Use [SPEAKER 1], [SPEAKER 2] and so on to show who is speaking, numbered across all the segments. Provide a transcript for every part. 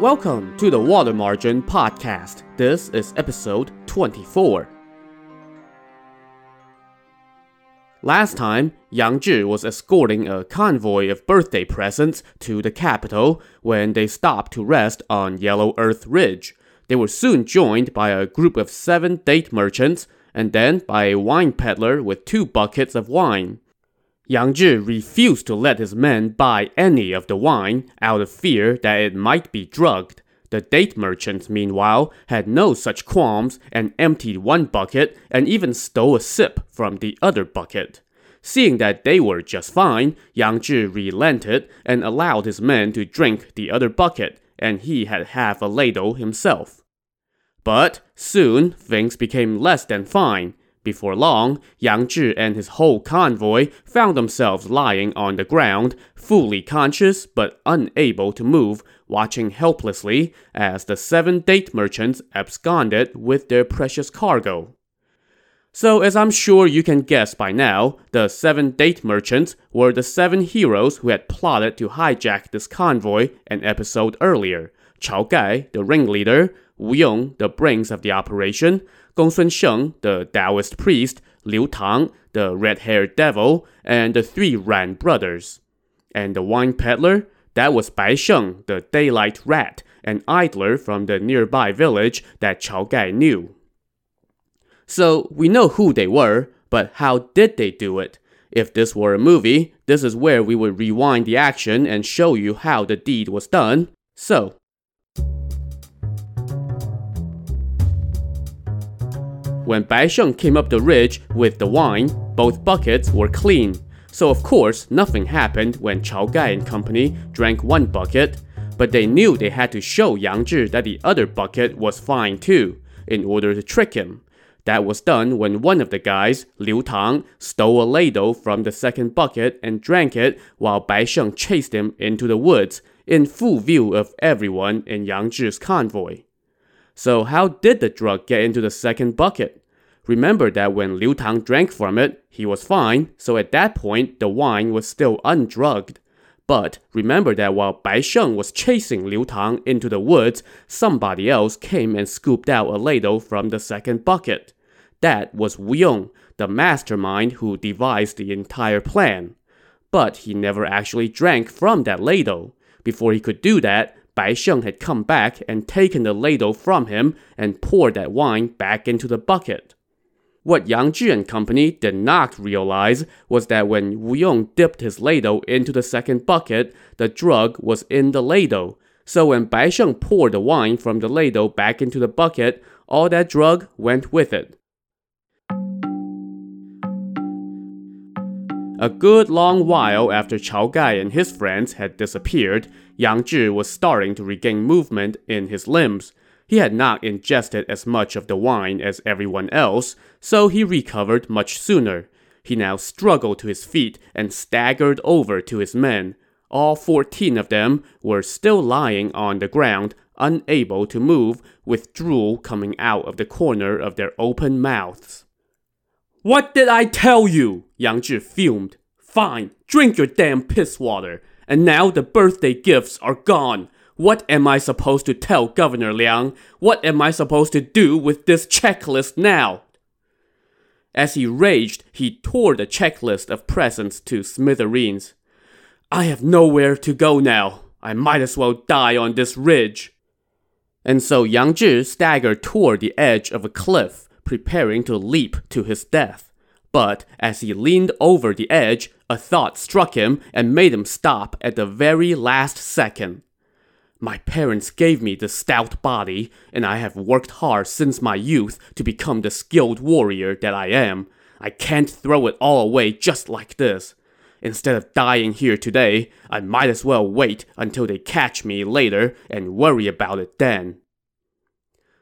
[SPEAKER 1] Welcome to the Water Margin Podcast. This is episode 24. Last time, Yang Zhi was escorting a convoy of birthday presents to the capital when they stopped to rest on Yellow Earth Ridge. They were soon joined by a group of seven date merchants and then by a wine peddler with two buckets of wine. Yang Zhi refused to let his men buy any of the wine out of fear that it might be drugged. The date merchants, meanwhile, had no such qualms and emptied one bucket and even stole a sip from the other bucket. Seeing that they were just fine, Yang Zhi relented and allowed his men to drink the other bucket, and he had half a ladle himself. But soon things became less than fine. Before long, Yang Zhi and his whole convoy found themselves lying on the ground, fully conscious but unable to move, watching helplessly as the seven date merchants absconded with their precious cargo. So, as I'm sure you can guess by now, the seven date merchants were the seven heroes who had plotted to hijack this convoy an episode earlier. Chao Gai, the ringleader, Wu Yong, the brains of the operation, Gongsun Sheng, the Taoist priest, Liu Tang, the red-haired devil, and the three Ruan brothers. And the wine peddler, that was Bai Sheng, the daylight rat, an idler from the nearby village that Chao Gai knew. So we know who they were, but how did they do it? If this were a movie, this is where we would rewind the action and show you how the deed was done. So, When Bai Sheng came up the ridge with the wine, both buckets were clean. So of course, nothing happened when Chao Gai and company drank one bucket, but they knew they had to show Yang Zhi that the other bucket was fine too, in order to trick him. That was done when one of the guys, Liu Tang, stole a ladle from the second bucket and drank it while Bai Sheng chased him into the woods, in full view of everyone in Yang Zhi's convoy. So how did the drug get into the second bucket? Remember that when Liu Tang drank from it, he was fine, so at that point the wine was still undrugged. But remember that while Bai Sheng was chasing Liu Tang into the woods, somebody else came and scooped out a ladle from the second bucket. That was Wu Yong, the mastermind who devised the entire plan. But he never actually drank from that ladle. Before he could do that, Bai Sheng had come back and taken the ladle from him and poured that wine back into the bucket. What Yang Zhi and company did not realize was that when Wu Yong dipped his ladle into the second bucket, the drug was in the ladle. So when Bai Sheng poured the wine from the ladle back into the bucket, all that drug went with it. A good long while after Chao Gai and his friends had disappeared, Yang Zhi was starting to regain movement in his limbs. He had not ingested as much of the wine as everyone else, so he recovered much sooner. He now struggled to his feet and staggered over to his men. All fourteen of them were still lying on the ground, unable to move, with drool coming out of the corner of their open mouths. What did I tell you? Yang Zhi fumed. Fine, drink your damn piss water. And now the birthday gifts are gone. What am I supposed to tell Governor Liang? What am I supposed to do with this checklist now? As he raged, he tore the checklist of presents to smithereens. I have nowhere to go now. I might as well die on this ridge. And so Yang Zhi staggered toward the edge of a cliff preparing to leap to his death. But as he leaned over the edge, a thought struck him and made him stop at the very last second. My parents gave me this stout body, and I have worked hard since my youth to become the skilled warrior that I am. I can't throw it all away just like this. Instead of dying here today, I might as well wait until they catch me later and worry about it then.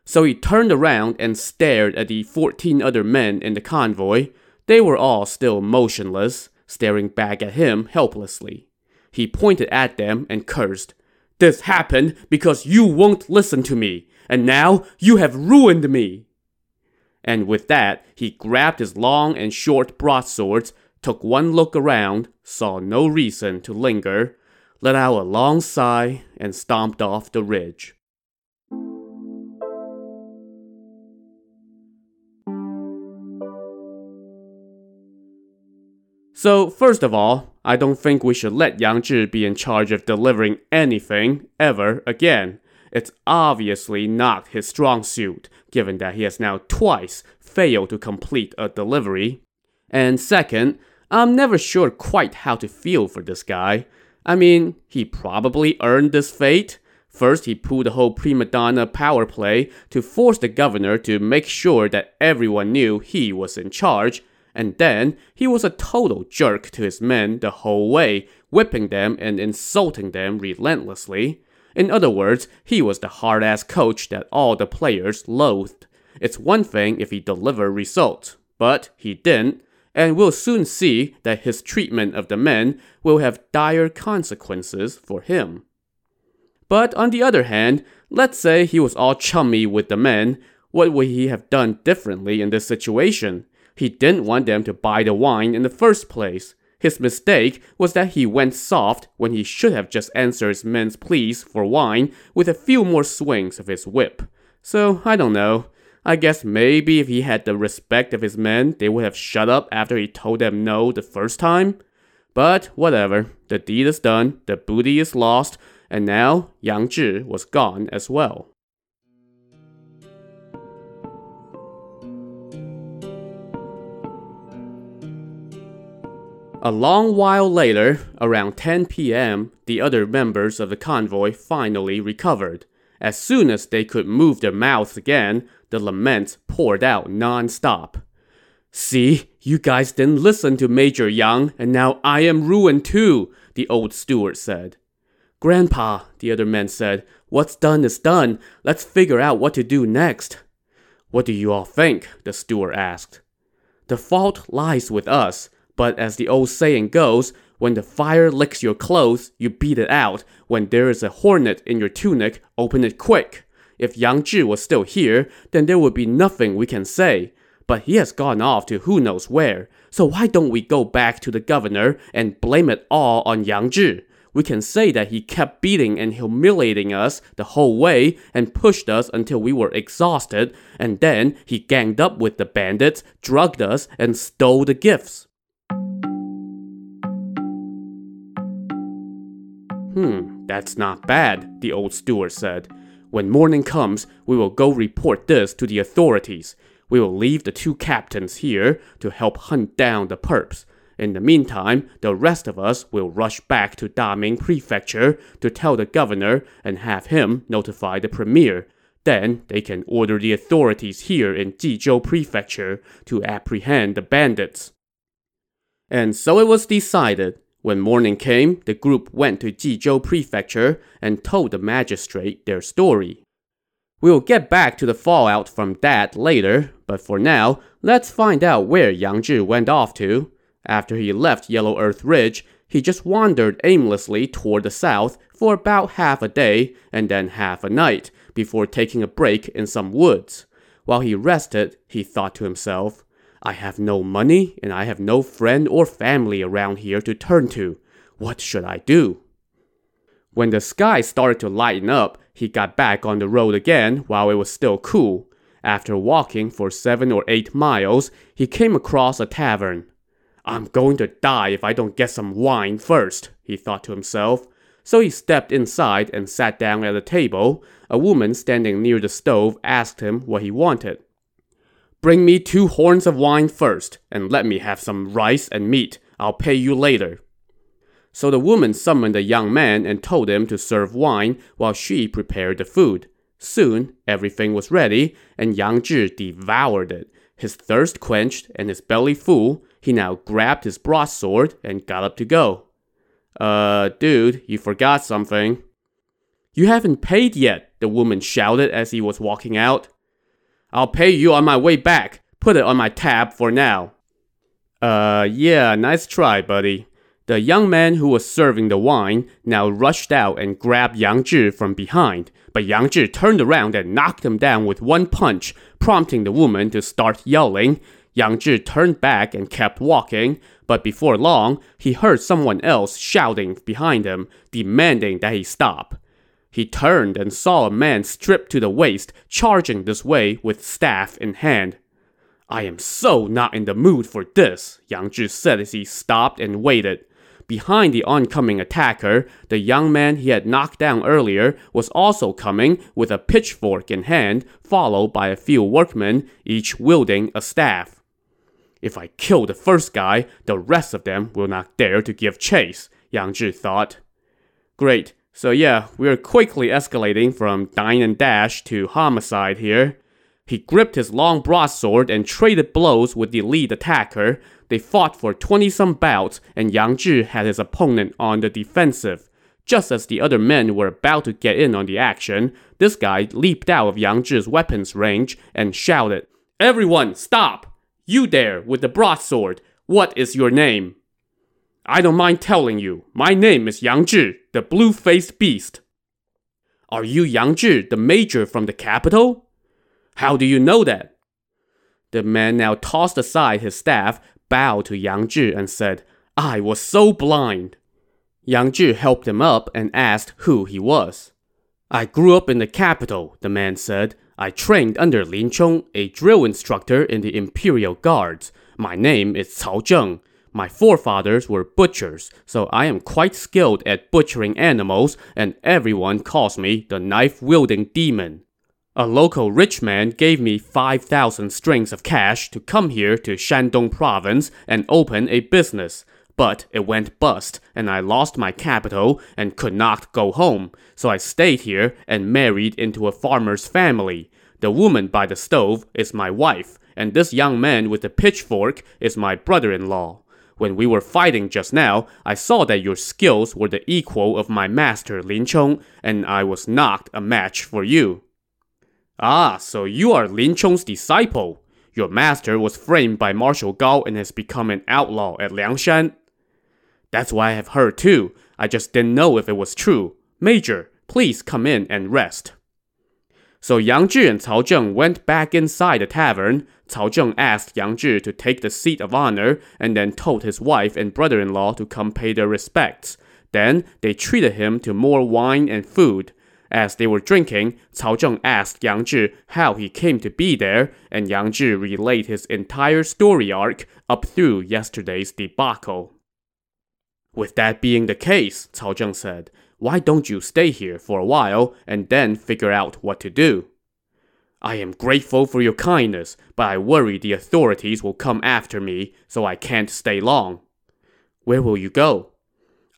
[SPEAKER 1] So he turned around and stared at the 14 other men in the convoy. They were all still motionless, staring back at him helplessly. He pointed at them and cursed. This happened because you won't listen to me, and now you have ruined me. And with that, he grabbed his long and short broadswords, took one look around, saw no reason to linger, let out a long sigh, and stomped off the ridge. So, first of all, I don't think we should let Yang Zhi be in charge of delivering anything ever again. It's obviously not his strong suit, given that he has now twice failed to complete a delivery. And second, I'm never sure quite how to feel for this guy. I mean, he probably earned this fate. First, he pulled the whole prima donna power play to force the governor to make sure that everyone knew he was in charge, and then he was a total jerk to his men the whole way, whipping them and insulting them relentlessly. In other words, he was the hard ass coach that all the players loathed. It's one thing if he delivered results, but he didn't, and we'll soon see that his treatment of the men will have dire consequences for him. But on the other hand, let's say he was all chummy with the men, what would he have done differently in this situation? He didn't want them to buy the wine in the first place. His mistake was that he went soft when he should have just answered his men's pleas for wine with a few more swings of his whip. So, I don't know. I guess maybe if he had the respect of his men, they would have shut up after he told them no the first time. But whatever, the deed is done, the booty is lost, and now Yang Zhi was gone as well. A long while later, around 10 p.m., the other members of the convoy finally recovered. As soon as they could move their mouths again, the laments poured out non-stop. See, you guys didn't listen to Major Yang, and now I am ruined too, the old steward said. Grandpa, the other men said, what's done is done. Let's figure out what to do next. What do you all think? the steward asked. The fault lies with us, but as the old saying goes, when the fire licks your clothes, you beat it out. When there is a hornet in your tunic, open it quick. If Yang Zhi was still here, then there would be nothing we can say. But he has gone off to who knows where, so why don't we go back to the governor and blame it all on Yang Zhi? We can say that he kept beating and humiliating us the whole way and pushed us until we were exhausted, and then he ganged up with the bandits, drugged us, and stole the gifts. Hmm, that's not bad, the old steward said. When morning comes, we will go report this to the authorities. We will leave the two captains here to help hunt down the perps. In the meantime, the rest of us will rush back to Daming Prefecture to tell the governor and have him notify the premier. Then they can order the authorities here in Jizhou Prefecture to apprehend the bandits. And so it was decided. When morning came, the group went to Jizhou Prefecture and told the magistrate their story. We'll get back to the fallout from that later, but for now, let's find out where Yang Zhi went off to. After he left Yellow Earth Ridge, he just wandered aimlessly toward the south for about half a day and then half a night before taking a break in some woods. While he rested, he thought to himself, I have no money and I have no friend or family around here to turn to. What should I do? When the sky started to lighten up, he got back on the road again while it was still cool. After walking for seven or eight miles, he came across a tavern. I'm going to die if I don't get some wine first, he thought to himself. So he stepped inside and sat down at a table. A woman standing near the stove asked him what he wanted. Bring me two horns of wine first, and let me have some rice and meat. I'll pay you later. So the woman summoned a young man and told him to serve wine while she prepared the food. Soon, everything was ready, and Yang Zhi devoured it. His thirst quenched and his belly full, he now grabbed his broadsword and got up to go. Uh, dude, you forgot something. You haven't paid yet, the woman shouted as he was walking out. I'll pay you on my way back. Put it on my tab for now. Uh, yeah, nice try, buddy. The young man who was serving the wine now rushed out and grabbed Yang Zhi from behind, but Yang Zhi turned around and knocked him down with one punch, prompting the woman to start yelling. Yang Zhi turned back and kept walking, but before long, he heard someone else shouting behind him, demanding that he stop. He turned and saw a man stripped to the waist charging this way with staff in hand. I am so not in the mood for this, Yang Zhi said as he stopped and waited. Behind the oncoming attacker, the young man he had knocked down earlier was also coming with a pitchfork in hand, followed by a few workmen, each wielding a staff. If I kill the first guy, the rest of them will not dare to give chase, Yang Zhi thought. Great, so yeah, we're quickly escalating from dine and dash to homicide here. He gripped his long broadsword and traded blows with the lead attacker. They fought for 20 some bouts, and Yang Zhi had his opponent on the defensive. Just as the other men were about to get in on the action, this guy leaped out of Yang Zhi's weapons range and shouted, Everyone, stop! You there with the broadsword, what is your name? I don't mind telling you, my name is Yang Zhi, the blue faced beast. Are you Yang Zhi, the major from the capital? How do you know that? The man now tossed aside his staff, bowed to Yang Zhi, and said, I was so blind. Yang Zhi helped him up and asked who he was. I grew up in the capital, the man said. I trained under Lin Chong, a drill instructor in the Imperial Guards. My name is Cao Zheng. My forefathers were butchers, so I am quite skilled at butchering animals, and everyone calls me the knife wielding demon. A local rich man gave me 5,000 strings of cash to come here to Shandong province and open a business. But it went bust, and I lost my capital and could not go home. So I stayed here and married into a farmer's family. The woman by the stove is my wife, and this young man with the pitchfork is my brother in law. When we were fighting just now, I saw that your skills were the equal of my master Lin Chong, and I was not a match for you. Ah, so you are Lin Chong's disciple. Your master was framed by Marshal Gao and has become an outlaw at Liangshan. That's what I have heard too. I just didn't know if it was true. Major, please come in and rest. So Yang Zhi and Cao Zheng went back inside the tavern. Cao Zheng asked Yang Zhi to take the seat of honor and then told his wife and brother-in-law to come pay their respects. Then they treated him to more wine and food. As they were drinking, Cao Zheng asked Yang Zhi how he came to be there, and Yang Zhi relayed his entire story arc up through yesterday's debacle. With that being the case, Cao Zheng said, why don't you stay here for a while and then figure out what to do? I am grateful for your kindness, but I worry the authorities will come after me, so I can't stay long. Where will you go?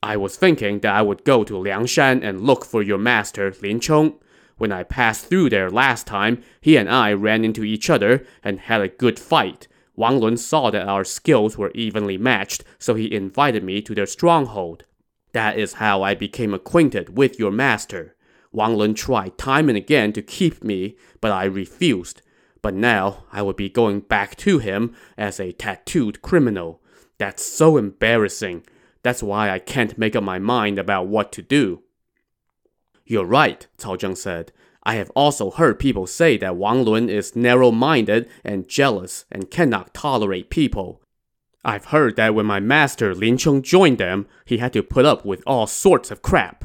[SPEAKER 1] I was thinking that I would go to Liangshan and look for your master, Lin Chong. When I passed through there last time, he and I ran into each other and had a good fight. Wang Lun saw that our skills were evenly matched, so he invited me to their stronghold. That is how I became acquainted with your master. Wang Lun tried time and again to keep me, but I refused. But now I would be going back to him as a tattooed criminal. That's so embarrassing. That's why I can't make up my mind about what to do. You're right, Cao Zheng said. I have also heard people say that Wang Lun is narrow minded and jealous and cannot tolerate people. I've heard that when my master Lin Chong joined them, he had to put up with all sorts of crap.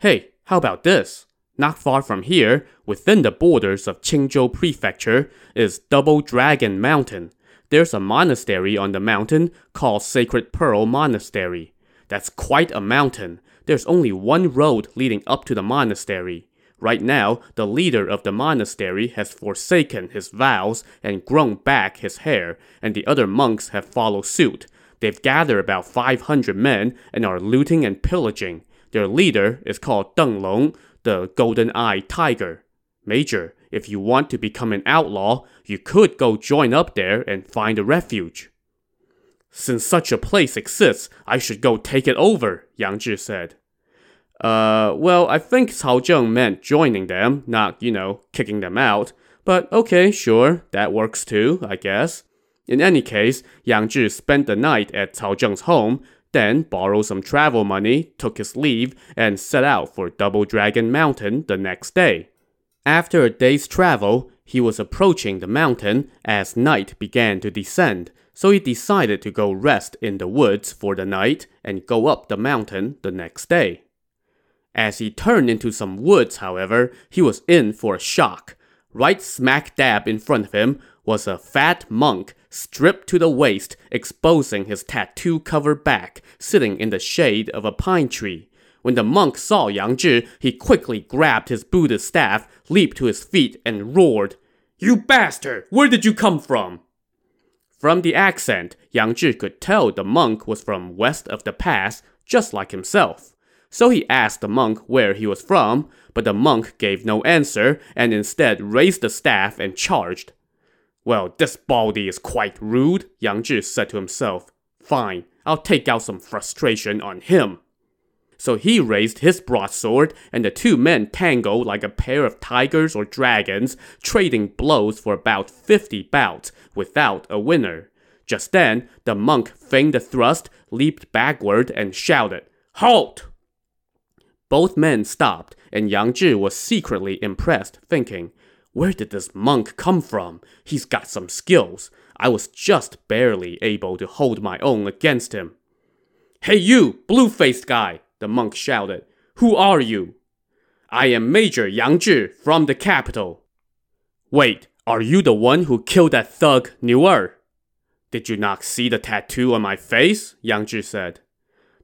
[SPEAKER 1] Hey, how about this? Not far from here, within the borders of Qingzhou Prefecture, is Double Dragon Mountain there's a monastery on the mountain called Sacred Pearl Monastery. That's quite a mountain. There's only one road leading up to the monastery. Right now, the leader of the monastery has forsaken his vows and grown back his hair, and the other monks have followed suit. They've gathered about 500 men and are looting and pillaging. Their leader is called Deng Long, the Golden Eye Tiger. Major, if you want to become an outlaw, you could go join up there and find a refuge. Since such a place exists, I should go take it over, Yang Zhi said. Uh, well, I think Cao Zheng meant joining them, not, you know, kicking them out. But okay, sure, that works too, I guess. In any case, Yang Zhi spent the night at Cao Zheng's home, then borrowed some travel money, took his leave, and set out for Double Dragon Mountain the next day. After a day's travel, He was approaching the mountain as night began to descend, so he decided to go rest in the woods for the night and go up the mountain the next day. As he turned into some woods, however, he was in for a shock. Right smack dab in front of him was a fat monk, stripped to the waist, exposing his tattoo covered back, sitting in the shade of a pine tree. When the monk saw Yang Zhi, he quickly grabbed his Buddhist staff, leaped to his feet, and roared, You bastard! Where did you come from? From the accent, Yang Zhi could tell the monk was from west of the pass, just like himself. So he asked the monk where he was from, but the monk gave no answer and instead raised the staff and charged. Well, this baldy is quite rude, Yang Zhi said to himself. Fine, I'll take out some frustration on him. So he raised his broadsword, and the two men tangled like a pair of tigers or dragons, trading blows for about fifty bouts without a winner. Just then, the monk feigned a thrust, leaped backward, and shouted, Halt! Both men stopped, and Yang Zhi was secretly impressed, thinking, Where did this monk come from? He's got some skills. I was just barely able to hold my own against him. Hey, you, blue faced guy, the monk shouted. Who are you? I am Major Yang Zhi from the capital. Wait, are you the one who killed that thug, Niu Er? Did you not see the tattoo on my face? Yang Zhi said.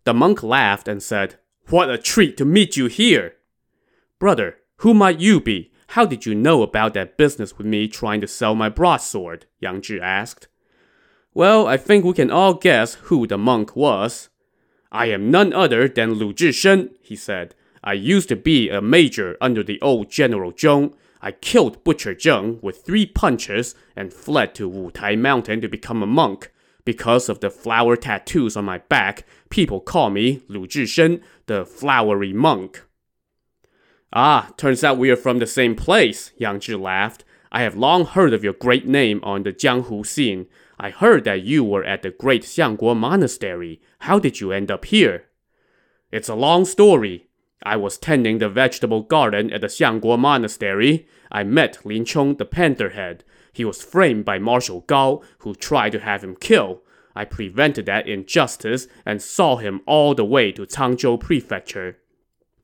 [SPEAKER 1] The monk laughed and said, what a treat to meet you here! Brother, who might you be? How did you know about that business with me trying to sell my broadsword? Yang Zhi asked. Well, I think we can all guess who the monk was. I am none other than Lu Zhishen, he said. I used to be a major under the old General Zhong. I killed Butcher Zheng with three punches and fled to Wutai Mountain to become a monk. Because of the flower tattoos on my back, people call me Lu Zhishen, the flowery monk. Ah, turns out we are from the same place, Yang Zhi laughed. I have long heard of your great name on the Jianghu scene. I heard that you were at the great Xiangguo Monastery. How did you end up here? It's a long story. I was tending the vegetable garden at the Xiangguo Monastery. I met Lin Chong the Pantherhead. He was framed by Marshal Gao, who tried to have him killed. I prevented that injustice and saw him all the way to Cangzhou Prefecture.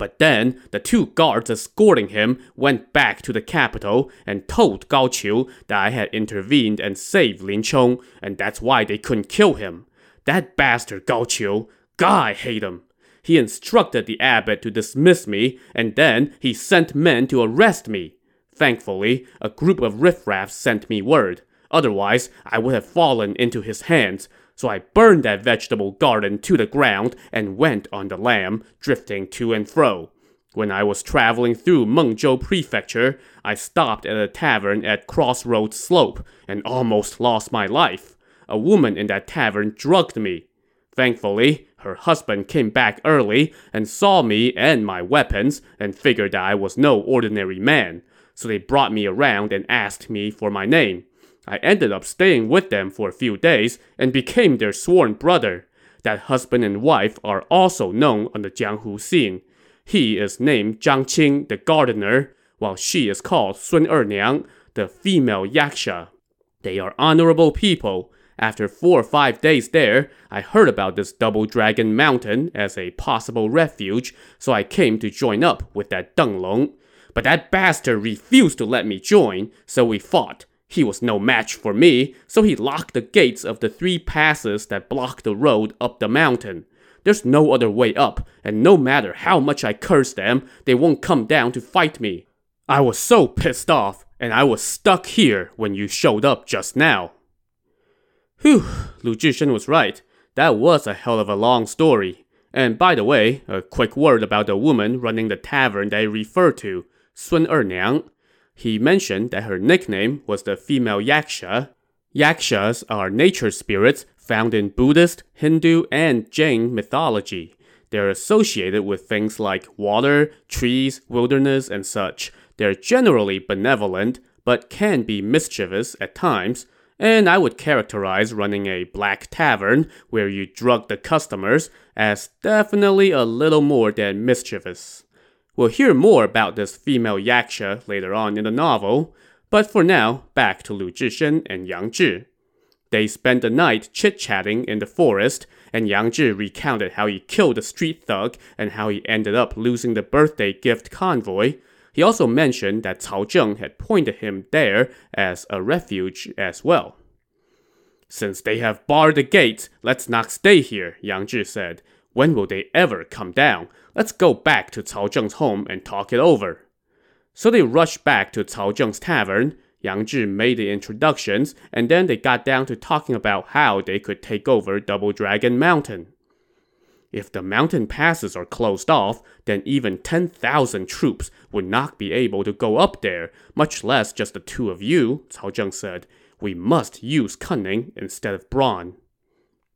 [SPEAKER 1] But then, the two guards escorting him went back to the capital and told Gao Qiu that I had intervened and saved Lin Chong, and that's why they couldn't kill him. That bastard Gao Qiu, God, I hate him. He instructed the abbot to dismiss me, and then he sent men to arrest me. Thankfully, a group of riffraffs sent me word. Otherwise, I would have fallen into his hands, so I burned that vegetable garden to the ground and went on the lam, drifting to and fro. When I was traveling through Mengzhou Prefecture, I stopped at a tavern at Crossroads Slope and almost lost my life. A woman in that tavern drugged me. Thankfully, her husband came back early and saw me and my weapons and figured that I was no ordinary man, so they brought me around and asked me for my name. I ended up staying with them for a few days and became their sworn brother. That husband and wife are also known on the Jianghu scene. He is named Zhang Qing, the gardener, while she is called Sun Erniang, the female yaksha. They are honorable people. After four or five days there, I heard about this Double Dragon Mountain as a possible refuge, so I came to join up with that Deng Long. But that bastard refused to let me join, so we fought. He was no match for me, so he locked the gates of the three passes that block the road up the mountain. There's no other way up, and no matter how much I curse them, they won't come down to fight me. I was so pissed off, and I was stuck here when you showed up just now. Whew, Lu Zhishen was right. That was a hell of a long story. And by the way, a quick word about the woman running the tavern they referred to, Sun Erniang. He mentioned that her nickname was the female Yaksha. Yakshas are nature spirits found in Buddhist, Hindu, and Jain mythology. They're associated with things like water, trees, wilderness, and such. They're generally benevolent, but can be mischievous at times. And I would characterize running a black tavern where you drug the customers as definitely a little more than mischievous. We'll hear more about this female yaksha later on in the novel. But for now, back to Lu Zhishen and Yang Zhi. They spent the night chit chatting in the forest, and Yang Zhi recounted how he killed a street thug and how he ended up losing the birthday gift convoy. He also mentioned that Cao Zheng had pointed him there as a refuge as well. Since they have barred the gates, let's not stay here, Yang Zhi said. When will they ever come down? Let's go back to Cao Zheng's home and talk it over. So they rushed back to Cao Zheng's tavern. Yang Zhi made the introductions, and then they got down to talking about how they could take over Double Dragon Mountain. If the mountain passes are closed off, then even 10,000 troops would not be able to go up there, much less just the two of you, Cao Zheng said. We must use cunning instead of brawn.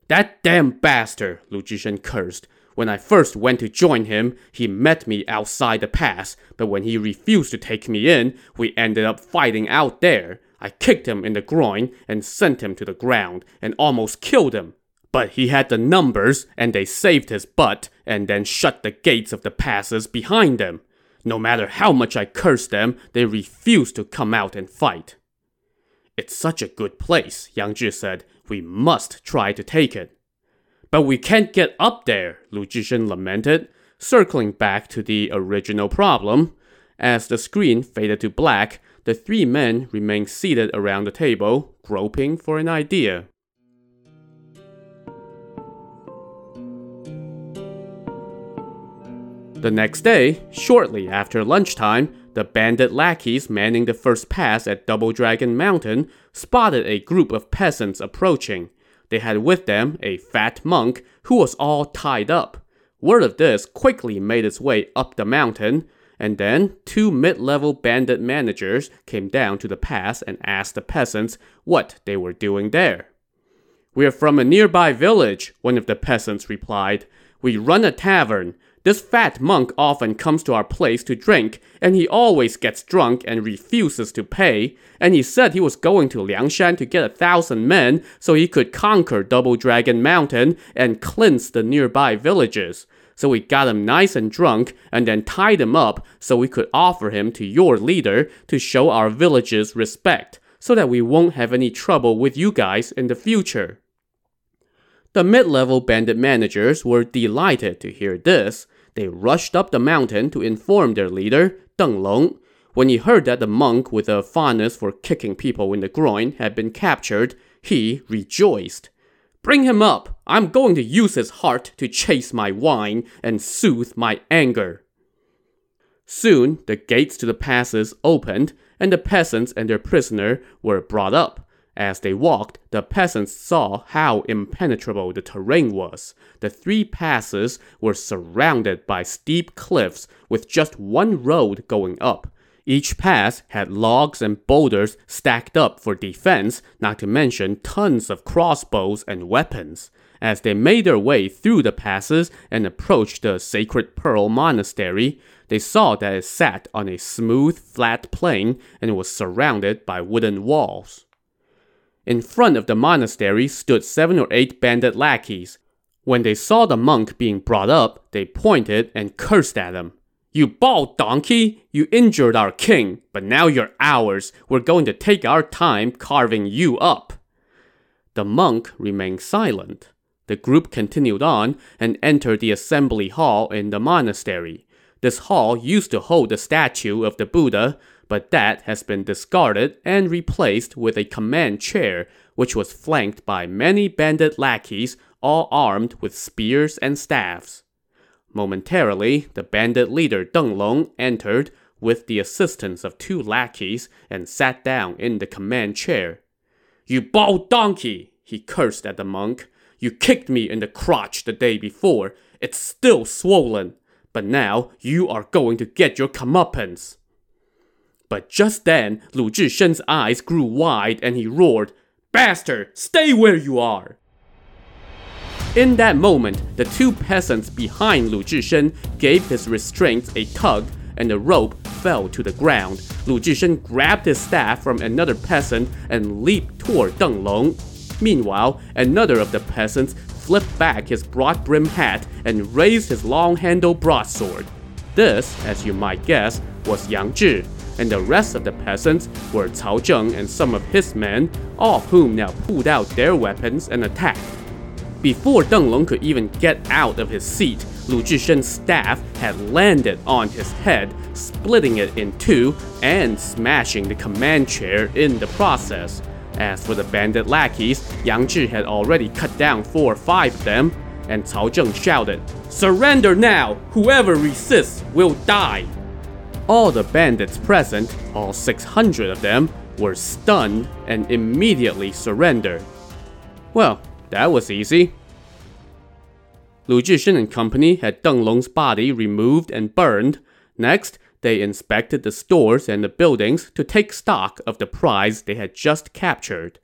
[SPEAKER 1] That damn bastard, Lu Zhishen cursed. When I first went to join him, he met me outside the pass, but when he refused to take me in, we ended up fighting out there. I kicked him in the groin and sent him to the ground and almost killed him. But he had the numbers and they saved his butt and then shut the gates of the passes behind them. No matter how much I cursed them, they refused to come out and fight. It's such a good place, Yang Zhi said. We must try to take it. But we can't get up there, Lu Zhishen lamented, circling back to the original problem. As the screen faded to black, the three men remained seated around the table, groping for an idea. The next day, shortly after lunchtime, the bandit lackeys manning the first pass at Double Dragon Mountain spotted a group of peasants approaching. They had with them a fat monk who was all tied up. Word of this quickly made its way up the mountain, and then two mid level bandit managers came down to the pass and asked the peasants what they were doing there. We're from a nearby village, one of the peasants replied. We run a tavern. This fat monk often comes to our place to drink, and he always gets drunk and refuses to pay. And he said he was going to Liangshan to get a thousand men so he could conquer Double Dragon Mountain and cleanse the nearby villages. So we got him nice and drunk and then tied him up so we could offer him to your leader to show our villages respect, so that we won't have any trouble with you guys in the future. The mid level bandit managers were delighted to hear this, they rushed up the mountain to inform their leader, Deng Long. When he heard that the monk with a fondness for kicking people in the groin had been captured, he rejoiced. Bring him up! I'm going to use his heart to chase my wine and soothe my anger. Soon, the gates to the passes opened, and the peasants and their prisoner were brought up. As they walked, the peasants saw how impenetrable the terrain was. The three passes were surrounded by steep cliffs with just one road going up. Each pass had logs and boulders stacked up for defense, not to mention tons of crossbows and weapons. As they made their way through the passes and approached the Sacred Pearl Monastery, they saw that it sat on a smooth, flat plain and was surrounded by wooden walls. In front of the monastery stood seven or eight bandit lackeys. When they saw the monk being brought up, they pointed and cursed at him. You bald donkey! You injured our king, but now you're ours. We're going to take our time carving you up. The monk remained silent. The group continued on and entered the assembly hall in the monastery. This hall used to hold the statue of the Buddha, but that has been discarded and replaced with a command chair, which was flanked by many bandit lackeys, all armed with spears and staffs. Momentarily, the bandit leader Deng Long entered with the assistance of two lackeys and sat down in the command chair. You bald donkey! he cursed at the monk. You kicked me in the crotch the day before. It's still swollen. But now you are going to get your comeuppance. But just then, Lu Zhishen's eyes grew wide and he roared, Bastard, stay where you are! In that moment, the two peasants behind Lu Zhishen gave his restraints a tug and the rope fell to the ground. Lu Zhishen grabbed his staff from another peasant and leaped toward Deng Long. Meanwhile, another of the peasants flipped back his broad-brimmed hat and raised his long-handled broadsword. This, as you might guess, was Yang Zhi, and the rest of the peasants were Cao Zheng and some of his men, all of whom now pulled out their weapons and attacked. Before Deng Long could even get out of his seat, Lu Zhishen's staff had landed on his head, splitting it in two and smashing the command chair in the process. As for the bandit lackeys, Yang Zhi had already cut down four or five of them, and Cao Zheng shouted, Surrender now! Whoever resists will die! All the bandits present, all 600 of them, were stunned and immediately surrendered. Well, that was easy. Lu Zhishen and company had Deng Long's body removed and burned. Next, they inspected the stores and the buildings to take stock of the prize they had just captured.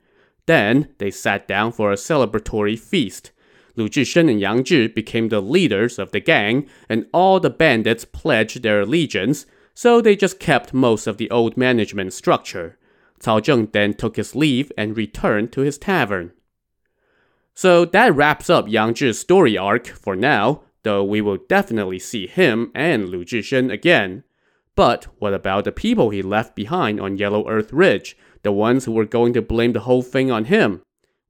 [SPEAKER 1] Then, they sat down for a celebratory feast. Lu Zhishen and Yang Zhi became the leaders of the gang, and all the bandits pledged their allegiance, so they just kept most of the old management structure. Cao Zheng then took his leave and returned to his tavern. So that wraps up Yang Zhi's story arc for now, though we will definitely see him and Lu Zhishen again. But what about the people he left behind on Yellow Earth Ridge, the ones who were going to blame the whole thing on him?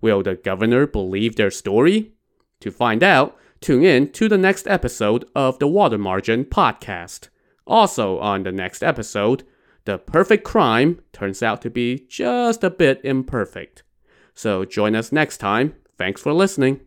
[SPEAKER 1] Will the governor believe their story? To find out, tune in to the next episode of the Water Margin podcast. Also, on the next episode, the perfect crime turns out to be just a bit imperfect. So join us next time Thanks for listening.